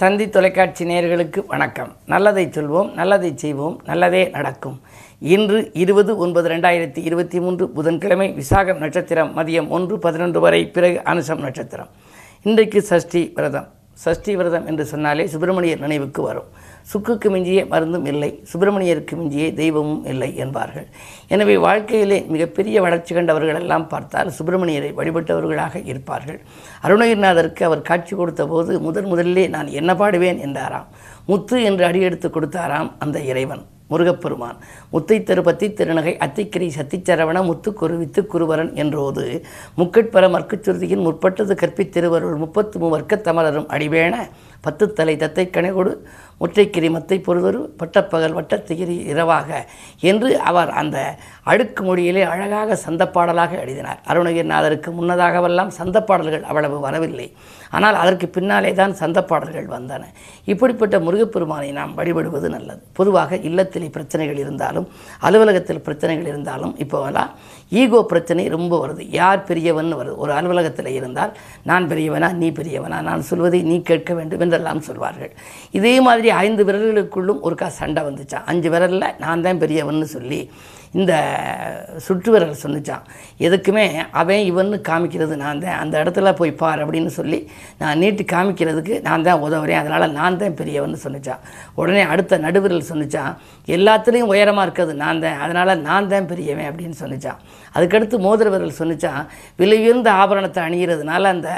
தந்தி தொலைக்காட்சி நேயர்களுக்கு வணக்கம். நல்லதை சொல்வோம் நல்லதை செய்வோம் நல்லதே நடக்கும். இன்று இருபது ஒன்பது ரெண்டாயிரத்தி இருபத்தி மூன்று புதன்கிழமை விசாகம் நட்சத்திரம் மதியம் ஒன்று பதினொன்று வரை பிறகு அனுசம் நட்சத்திரம். இன்றைக்கு சஷ்டி விரதம். சஷ்டி விரதம் என்று சொன்னாலே சுப்பிரமணியர் நினைவுக்கு வரும். சுக்குக்கு மிஞ்சிய மருந்தும் இல்லை சுப்பிரமணியருக்கு மிஞ்சிய தெய்வமும் இல்லை என்பார்கள். எனவே வாழ்க்கையிலே மிகப்பெரிய வளர்ச்சி கண்டவர்கள் எல்லாம் பார்த்தால் சுப்பிரமணியரை வழிபட்டவர்களாக இருப்பார்கள். அருணகிரிநாதருக்கு அவர் காட்சி கொடுத்த போது முதன் முதலிலே நான் என்ன பாடுவேன்? என்றாராம். முத்து என்று அடியெடுத்து கொடுத்தாராம் அந்த இறைவன். முருகப்பெருமான். முத்தை திருப்பத்தி திருநகை அத்திக்கிரி சத்திச்சரவண முத்துக்குருவித்து குருவரன் என்றோது. முக்கட்பர மர்க்குச்சுருதியின் முற்பட்டது கற்பித்திருவருள் முப்பத்து மூவர்க்க தமலரும் அடிவேண பத்து தலை தத்தை கணைகொடு. முற்றைக்கிரி மத்தை பொருதொரு பட்டப்பகல் வட்டத்திகிரி இரவாக என்று அவர் அந்த அடுக்கு மொழியிலே அழகாக சந்தப்பாடலாக எழுதினார். அருணகிரிநாதருக்கு முன்னதாகவெல்லாம் சந்தப்பாடல்கள் அவ்வளவு வரவில்லை. ஆனால் அதற்கு பின்னாலே தான் சந்தப்பாடல்கள் வந்தன. இப்படிப்பட்ட முருகப்பெருமானை நாம் வழிபடுவது நல்லது. பொதுவாக இல்லத்திலே பிரச்சனைகள் இருந்தாலும் அலுவலகத்தில் பிரச்சனைகள் இருந்தாலும் இப்போவெல்லாம் ஈகோ பிரச்சனை ரொம்ப வருது. யார் பெரியவன் வருது? ஒரு அலுவலகத்தில் இருந்தால் நான் பெரியவனா நீ பெரியவனா நான் சொல்வதை நீ கேட்க வேண்டும் என்றெல்லாம் சொல்வார்கள். இதே மாதிரி ஐந்து விரல்களுக்குள்ளும் ஒருக்கா சண்டை வந்துச்சான் அஞ்சு விரலில் நான் தான் பெரியவன்னு சொல்லி இந்த சுற்று விரல் சொன்னிச்சான் எதுக்குமே அவன் இவன்னு காமிக்கிறது நான் தான். அந்த இடத்துல போய் பார் அப்படின்னு சொல்லி நான் நீட்டி காமிக்கிறதுக்கு நான் தான் உதவுறேன். அதனால் நான் தான் பெரியவன்னு சொன்னிச்சான் உடனே அடுத்த நடுவிரல் சொன்னிச்சான் எல்லாத்துலேயும் உயரமாக இருக்கிறது நான் தான். அதனால் நான் தான் பெரியவன் அப்படின்னு சொன்னிச்சான் அதுக்கடுத்து மோதிர விரல் சொன்னிச்சான் விலை உயர்ந்த ஆபரணத்தை அணிகிறதுனால அந்த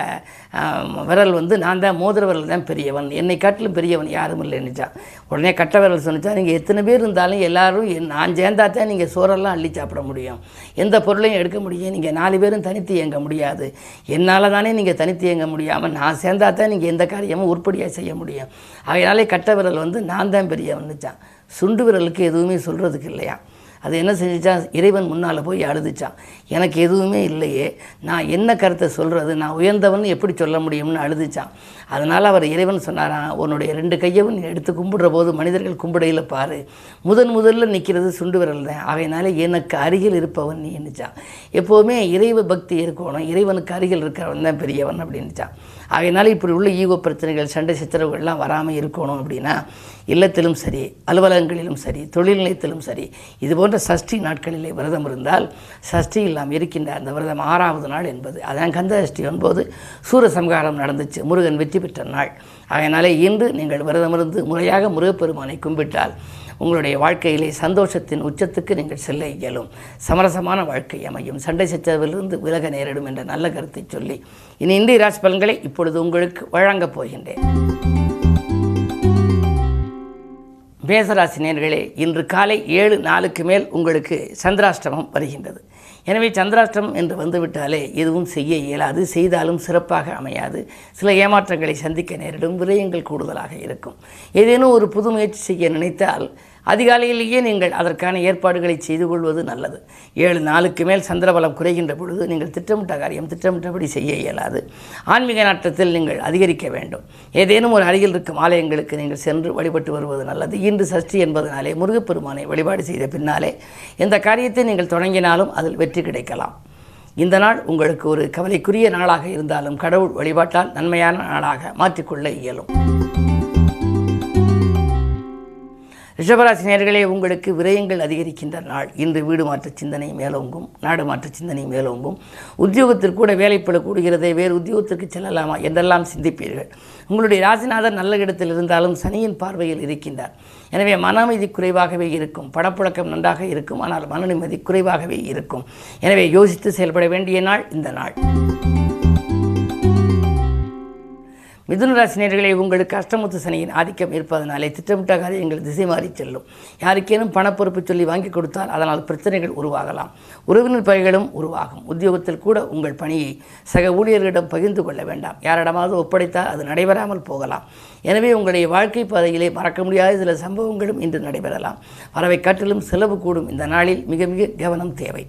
விரல் வந்து நான் தான் மோதிர விரல் தான் பெரியவன். என்னை காட்டிலும் பெரியவன் யாரும் இல்லைன்னுச்சான் உடனே கட்ட விரல் சொன்னிச்சா நீங்கள் எத்தனை பேர் இருந்தாலும் எல்லோரும் என் நான் சேர்ந்தா தான் நீங்கள் சோறெல்லாம் அள்ளி சாப்பிட முடியும். எந்த பொருளையும் எடுக்க முடியும். நீங்கள் நாலு பேரும் தனித்து இயங்க முடியாது. என்னால் தானே நீங்கள் தனித்து இயங்க முடியாமல் நான் சேர்ந்தா தான் நீங்கள் எந்த காரியமும் உருப்படியாக செய்ய முடியும். அதனாலே கட்ட விரல் வந்து நான் தான் பெரியவன்னுச்சான் சுண்டு விரலுக்கு எதுவுமே சொல்கிறதுக்கு இல்லையா? அது என்ன செஞ்சிச்சான்? இறைவன் முன்னால் போய் அழுதுச்சான். எனக்கு எதுவுமே இல்லையே. நான் என்ன கருத்தை சொல்கிறது நான் உயர்ந்தவன் எப்படி சொல்ல முடியும்னு அழுதுச்சான். அதனால் அவர் இறைவன் சொன்னாராம் உன்னுடைய ரெண்டு கையவும் நீ எடுத்து கும்பிடுற போது மனிதர்கள் கும்பிடையில் பாரு. முதன் முதல்ல நிற்கிறது சுண்டு விரல் தான். அவையினால எனக்கு அருகில் இருப்பவன் நீ என்னச்சான் எப்போவுமே இறைவ பக்தி இருக்கணும். இறைவனுக்கு அருகில் இருக்கிறவன் தான் பெரியவன் அப்படின்னுச்சான் ஆகையினால இப்படி உள்ள ஈகோ பிரச்சனைகள் சண்டை சித்திரவுகள்லாம் வராமல் இருக்கணும் அப்படின்னா இல்லத்திலும் சரி அலுவலகங்களிலும் சரி தொழில் நிலையத்திலும் சரி இது போன்ற சஷ்டி நாட்களிலே விரதம் இருந்தால் சஷ்டி இல்லாமல் இருக்கின்ற அந்த விரதம் ஆறாவது நாள் என்பது. அதான் கந்த சஷ்டி என்பது சூரசம்ஹாரம் நடந்துச்சு. முருகன் வெற்றி பெற்ற நாள். அதனால் இன்று நீங்கள் விரதமிருந்து முறையாக முருகப்பெருமானை கும்பிட்டால் உங்களுடைய வாழ்க்கையிலே சந்தோஷத்தின் உச்சத்துக்கு நீங்கள் செல்ல இயலும். சமரசமான வாழ்க்கை அமையும். சண்டை சச்சரவிலிருந்து விலக நேரிடும் என்ற நல்ல கருத்தை சொல்லி இனி இந்திய ராசி பலன்களை இப்பொழுது உங்களுக்கு வழங்கப் போகின்றேன். மேசராசி நேர்களே இன்று காலை ஏழு நாளுக்கு மேல் உங்களுக்கு சந்திராஷ்டமம் வருகின்றது. எனவே சந்திராஷ்டம் என்று வந்துவிட்டாலே எதுவும் செய்ய இயலாது செய்தாலும் சிறப்பாக அமையாது. சில ஏமாற்றங்களை சந்திக்க நேரிடும் விரயங்கள் கூடுதலாக இருக்கும். ஏதேனும் ஒரு புது முயற்சி செய்ய நினைத்தால் அதிகாலையிலேயே நீங்கள் அதற்கான ஏற்பாடுகளை செய்து கொள்வது நல்லது. ஏழு நாளுக்கு மேல் சந்திரபலம் குறைகின்ற பொழுது நீங்கள் திட்டமிட்ட காரியம் திட்டமிட்டபடி செய்ய இயலாது. ஆன்மீக நாட்டத்தில் நீங்கள் அதிகரிக்க வேண்டும். ஏதேனும் ஒரு அருகில் இருக்கும் ஆலயங்களுக்கு நீங்கள் சென்று வழிபட்டு வருவது நல்லது. இன்று சஷ்டி என்பதனாலே முருகப்பெருமானை வழிபாடு செய்த பின்னாலே எந்த காரியத்தை நீங்கள் தொடங்கினாலும் அதில் வெற்றி கிடைக்கலாம். இந்த நாள் உங்களுக்கு ஒரு கவலைக்குரிய நாளாக இருந்தாலும் கடவுள் வழிபாட்டால் நன்மையான நாளாக மாற்றிக்கொள்ள இயலும். ரிஷபராசி நேர்களே உங்களுக்கு விரயங்கள் அதிகரிக்கின்ற நாள். இன்று வீடு மாற்ற சிந்தனை மேலோங்கும் நாடு மாற்ற சிந்தனை மேலோங்கும். உத்தியோகத்திற்கு கூட வேலைப்பட கூடுகிறதே வேறு உத்தியோகத்திற்கு செல்லலாமா என்றெல்லாம் சிந்திப்பீர்கள். உங்களுடைய ராசிநாதர் நல்ல இடத்தில் இருந்தாலும் சனியின் பார்வையில் இருக்கின்றார். எனவே மன அமைதி குறைவாகவே இருக்கும் படப்புழக்கம் நன்றாக இருக்கும் ஆனால் மன நிம்மதி குறைவாகவே இருக்கும். எனவே யோசித்து செயல்பட வேண்டிய நாள் இந்த நாள். மிதுன ராசினியர்களே உங்களுக்கு கஷ்டமுத்து சனியின் ஆதிக்கம் இருப்பதனாலே திட்டமிட்ட காரியங்கள் திசை மாறி செல்லும். யாருக்கேனும் பணப்பொறுப்பு சொல்லி வாங்கி கொடுத்தால் அதனால் பிரச்சனைகள் உருவாகலாம். உறவினர் பகைகளும் உருவாகும். உத்தியோகத்தில் கூட உங்கள் பணியை சக ஊழியர்களிடம் பகிர்ந்து கொள்ள வேண்டாம். யாரிடமாவது ஒப்படைத்தால் அது நடைபெறாமல் போகலாம். எனவே உங்களுடைய வாழ்க்கை பாதையிலே மறக்க முடியாத சில சம்பவங்களும் இன்று நடைபெறலாம். வரவை காட்டிலும் செலவு கூடும். இந்த நாளில் மிக மிக கவனம் தேவை.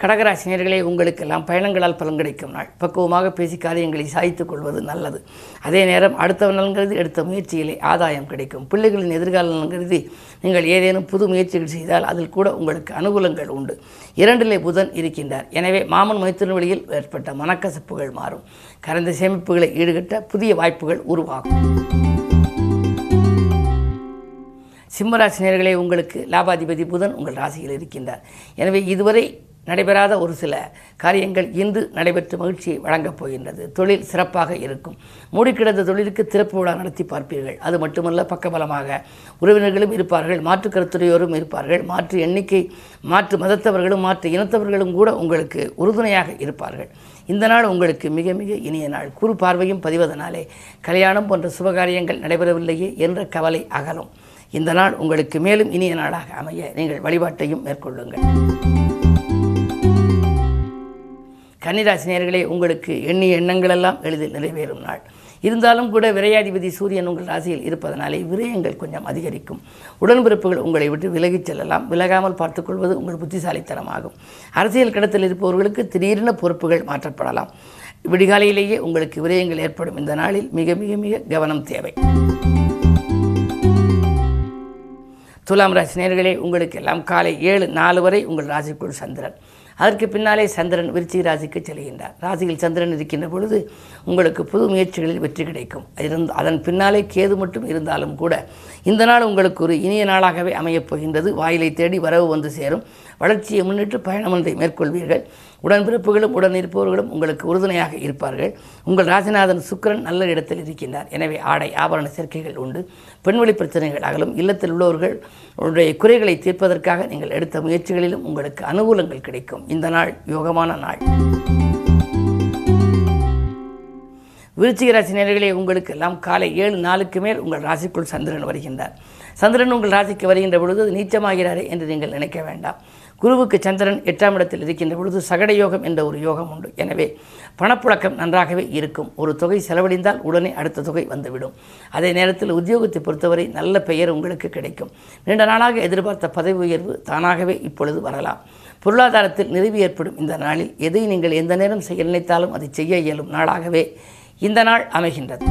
கடகராசினியர்களே உங்களுக்கெல்லாம் பயணங்களால் பலன் கிடைக்கும் நாள். பக்குவமாக பேசி காரியங்களை சாய்த்துக் கொள்வது நல்லது. அதே நேரம் அடுத்தவ நலன் எடுத்த முயற்சியிலே ஆதாயம் கிடைக்கும். பிள்ளைகளின் எதிர்கால நலன் நீங்கள் ஏதேனும் புது முயற்சிகள் செய்தால் அதில் கூட உங்களுக்கு அனுகூலங்கள் உண்டு. இரண்டிலே புதன் இருக்கின்றார். எனவே மாமன் மைத்திரன் வழியில் ஏற்பட்ட மனக்கசப்புகள் மாறும். கரந்த சேமிப்புகளை ஈடுகட்ட புதிய வாய்ப்புகள் உருவாகும். சிம்மராசினியர்களே உங்களுக்கு லாபாதிபதி புதன் உங்கள் ராசியில் இருக்கின்றார். எனவே இதுவரை நடைபெறாத ஒரு சில காரியங்கள் இன்று நடைபெற்று மகிழ்ச்சியை வழங்கப் போகின்றது. தொழில் சிறப்பாக இருக்கும். மூடிக்கிடந்த தொழிலுக்கு திறப்பு விழா நடத்தி பார்ப்பீர்கள். அது மட்டுமல்ல பக்கபலமாக உறவினர்களும் இருப்பார்கள் மாற்று கருத்துடையோரும் இருப்பார்கள் மாற்று எண்ணிக்கை மாற்று மதத்தவர்களும் மாற்று இனத்தவர்களும் கூட உங்களுக்கு உறுதுணையாக இருப்பார்கள். இந்த நாள் உங்களுக்கு மிக மிக இனிய நாள். குறு பார்வையும் பதிவதனாலே கல்யாணம் போன்ற சுபகாரியங்கள் நடைபெறவில்லையே என்ற கவலை அகலும். இந்த நாள் உங்களுக்கு மேலும் இனிய நாளாக அமைய நீங்கள் வழிபாட்டையும் மேற்கொள்ளுங்கள். கன்னிராசினியர்களே உங்களுக்கு எண்ணிய எண்ணங்கள் எல்லாம் எளிதில் நிறைவேறும் நாள். இருந்தாலும் கூட விரையாதிபதி சூரியன் உங்கள் ராசியில் இருப்பதனாலே விரயங்கள் கொஞ்சம் அதிகரிக்கும். உடன்பிறப்புகள் உங்களை விட்டு விலகிச் செல்லலாம். விலகாமல் பார்த்துக்கொள்வது உங்கள் புத்திசாலித்தனமாகும். அரசியல் கடத்தில் இருப்பவர்களுக்கு திடீரென பொறுப்புகள் மாற்றப்படலாம். விடிகாலையிலேயே உங்களுக்கு விரயங்கள் ஏற்படும். இந்த நாளில் மிக மிக மிக கவனம் தேவை. துலாம் ராசி நேர்களே உங்களுக்கு எல்லாம் காலை ஏழு நாலு வரை உங்கள் ராசிக்குள் சந்திரன். அதற்கு பின்னாலே சந்திரன் விருச்சிக ராசிக்கு செல்கின்றார். ராசியில் சந்திரன் இருக்கின்ற பொழுது உங்களுக்கு புது முயற்சிகளில் வெற்றி கிடைக்கும். இருந்து அதன் பின்னாலே கேது மட்டும் இருந்தாலும் கூட இந்த நாள் உங்களுக்கு ஒரு இனிய நாளாகவே அமையப் போகின்றது. வாயிலை தேடி வரவு வந்து சேரும். வளர்ச்சியை முன்னிட்டு பயணம் ஒன்றை மேற்கொள்வீர்கள். உடன்பிறப்புகளும் உடன் இருப்பவர்களும் உங்களுக்கு உறுதுணையாக இருப்பார்கள். உங்கள் ராசிநாதன் சுக்கிரன் நல்ல இடத்தில் இருக்கின்றார். எனவே ஆடை ஆபரண சேர்க்கைகள் உண்டு. பெண்வெளி பிரச்சனைகள் அகலும். இல்லத்தில் உள்ளவர்கள் உடைய குறைகளை தீர்ப்பதற்காக நீங்கள் எடுத்த முயற்சிகளிலும் உங்களுக்கு அனுகூலங்கள் கிடைக்கும். இந்த நாள் யோகமான நாள். விருச்சிக ராசி நேர்களே உங்களுக்கு எல்லாம் காலை ஏழு நாளுக்கு மேல் உங்கள் ராசிக்குள் சந்திரன் வருகின்றார். சந்திரன் உங்கள் ராசிக்கு வருகின்ற பொழுது நீச்சமாகிறாரே என்று நீங்கள் நினைக்க வேண்டாம். குருவுக்கு சந்திரன் எட்டாம் இடத்தில் இருக்கின்ற பொழுது சகட யோகம் என்ற ஒரு யோகம் உண்டு. எனவே பணப்புழக்கம் நன்றாகவே இருக்கும். ஒரு தொகை செலவழிந்தால் உடனே அடுத்த தொகை வந்துவிடும். அதே நேரத்தில் உத்தியோகத்தை பொறுத்தவரை நல்ல பெயர் உங்களுக்கு கிடைக்கும். நீண்ட நாளாக எதிர்பார்த்த பதவி உயர்வு தானாகவே இப்பொழுது வரலாம். பொருளாதாரத்தில் நிறைவு ஏற்படும் இந்த நாளில் எதை நீங்கள் எந்த நேரம் செய்ய நினைத்தாலும் அதை செய்ய இயலும் நாளாகவே இந்த நாள் அமைகின்றது.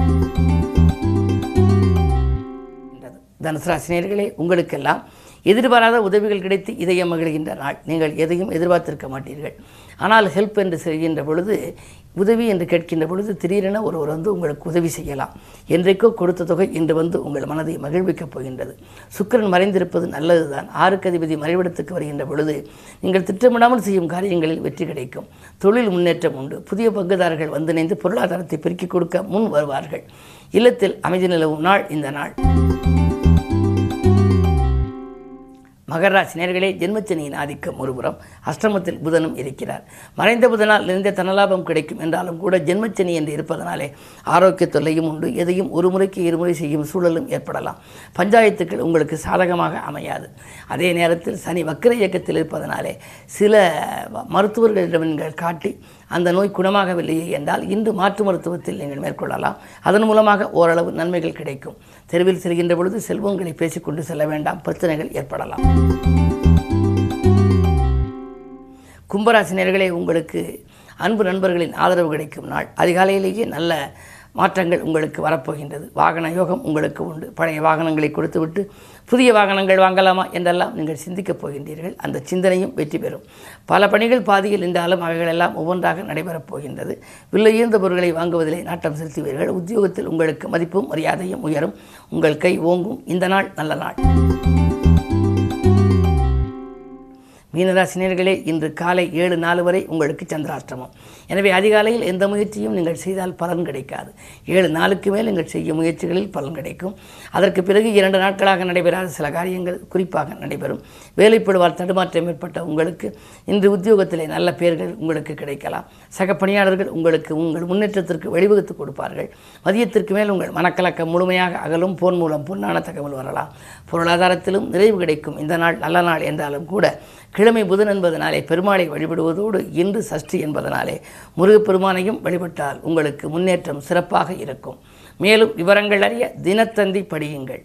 தனுசு ராசினியர்களே உங்களுக்கெல்லாம் எதிர்பாராத உதவிகள் கிடைத்து இதயம் மகிழ்கின்ற நாள். நீங்கள் எதையும் எதிர்பார்த்திருக்க மாட்டீர்கள். ஆனால் ஹெல்ப் என்று செய்கின்ற பொழுது உதவி என்று கேட்கின்ற பொழுது திடீரென ஒருவர் வந்து உங்களுக்கு உதவி செய்யலாம். என்றைக்கோ கொடுத்த தொகை இன்று வந்து உங்கள் மனதை மகிழ்விக்கப் போகின்றது. சுக்கிரன் மறைந்திருப்பது நல்லதுதான். ஆறுக்கு அதிபதி மறைவிடத்துக்கு வருகின்ற பொழுது நீங்கள் திட்டமிடாமல் செய்யும் காரியங்களில் வெற்றி கிடைக்கும். தொழில் முன்னேற்றம் உண்டு. புதிய பங்குதாரர்கள் வந்திணைந்து பொருளாதாரத்தை பெருக்கிக் கொடுக்க முன் வருவார்கள். இல்லத்தில் அமைதி நிலவும் நாள் இந்த நாள். மகர நேர்களே ஜென்மச்சனியின் ஆதிக்கம் ஒருபுறம் அஷ்டமத்தில் புதனும் இருக்கிறார். மறைந்த புதனால் நிறைந்த தனலாபம் கிடைக்கும் என்றாலும் கூட ஜென்மச்சனி என்று இருப்பதனாலே ஆரோக்கிய தொல்லையும் உண்டு. எதையும் ஒரு முறைக்கு இருமுறை செய்யும் சூழலும் ஏற்படலாம். பஞ்சாயத்துக்கள் உங்களுக்கு சாதகமாக அமையாது. அதே நேரத்தில் சனி வக்கர இயக்கத்தில் இருப்பதனாலே சில மருத்துவர்களிடம் நீங்கள் காட்டி அந்த நோய் குணமாகவில்லையே என்றால் இன்று மாற்று மருத்துவத்தில் நீங்கள் மேற்கொள்ளலாம். அதன் மூலமாக ஓரளவு நன்மைகள் கிடைக்கும். தெருவில் செல்கின்ற பொழுது செல்வங்களை பேசிக்கொண்டு செல்ல வேண்டாம். பிரச்சனைகள் ஏற்படலாம். கும்பராசினியர்களே உங்களுக்கு அன்பு நண்பர்களின் ஆதரவு கிடைக்கும் நாள். அதிகாலையிலேயே நல்ல மாற்றங்கள் உங்களுக்கு வரப்போகின்றது. வாகன யோகம் உங்களுக்கு உண்டு. பழைய வாகனங்களை கொடுத்துவிட்டு புதிய வாகனங்கள் வாங்கலாமா என்றெல்லாம் நீங்கள் சிந்திக்கப் போகின்றீர்கள். அந்த சிந்தனையும் வெற்றி பெறும். பல பணிகள் பாதியில் நின்றாலும் அவைகளெல்லாம் ஒவ்வொன்றாக நடைபெறப் போகின்றது. வில்லையீர்ந்த பொருட்களை வாங்குவதிலே நாட்டம் செலுத்துவீர்கள். உத்தியோகத்தில் உங்களுக்கு மதிப்பும் மரியாதையும் உயரும். உங்கள் கை ஓங்கும். இந்த நாள் நல்ல நாள். மீனராசினியர்களே இன்று காலை ஏழு நாலு வரை உங்களுக்கு சந்திராஷ்டமம். எனவே அதிகாலையில் எந்த முயற்சியும் நீங்கள் செய்தால் பலன் கிடைக்காது. ஏழு நாளுக்கு மேல் நீங்கள் செய்யும் முயற்சிகளில் பலன் கிடைக்கும். அதற்கு பிறகு இரண்டு நாட்களாக நடைபெறாத சில காரியங்கள் குறிப்பாக நடைபெறும். வேலைப்படுவார் தடுமாற்றம் ஏற்பட்ட உங்களுக்கு இன்று உத்தியோகத்திலே நல்ல பெயர்கள் உங்களுக்கு கிடைக்கலாம். சக பணியாளர்கள் உங்களுக்கு உங்கள் முன்னேற்றத்திற்கு வழிவகுத்து கொடுப்பார்கள். மதியத்திற்கு மேல் உங்கள் மனக்கலக்கம் முழுமையாக அகலும். போன் மூலம் பொன்னான தகவல் வரலாம். பொருளாதாரத்திலும் நிறைவு கிடைக்கும். இந்த நாள் நல்ல நாள் என்றாலும் கூட கிழமை புதன் என்பதனாலே பெருமாளை வழிபடுவதோடு இன்று சஷ்டி என்பதனாலே முருகப்பெருமானையும் வழிபட்டால் உங்களுக்கு முன்னேற்றம் சிறப்பாக இருக்கும். மேலும் விவரங்கள் அறிய தினத்தந்தி படியுங்கள்.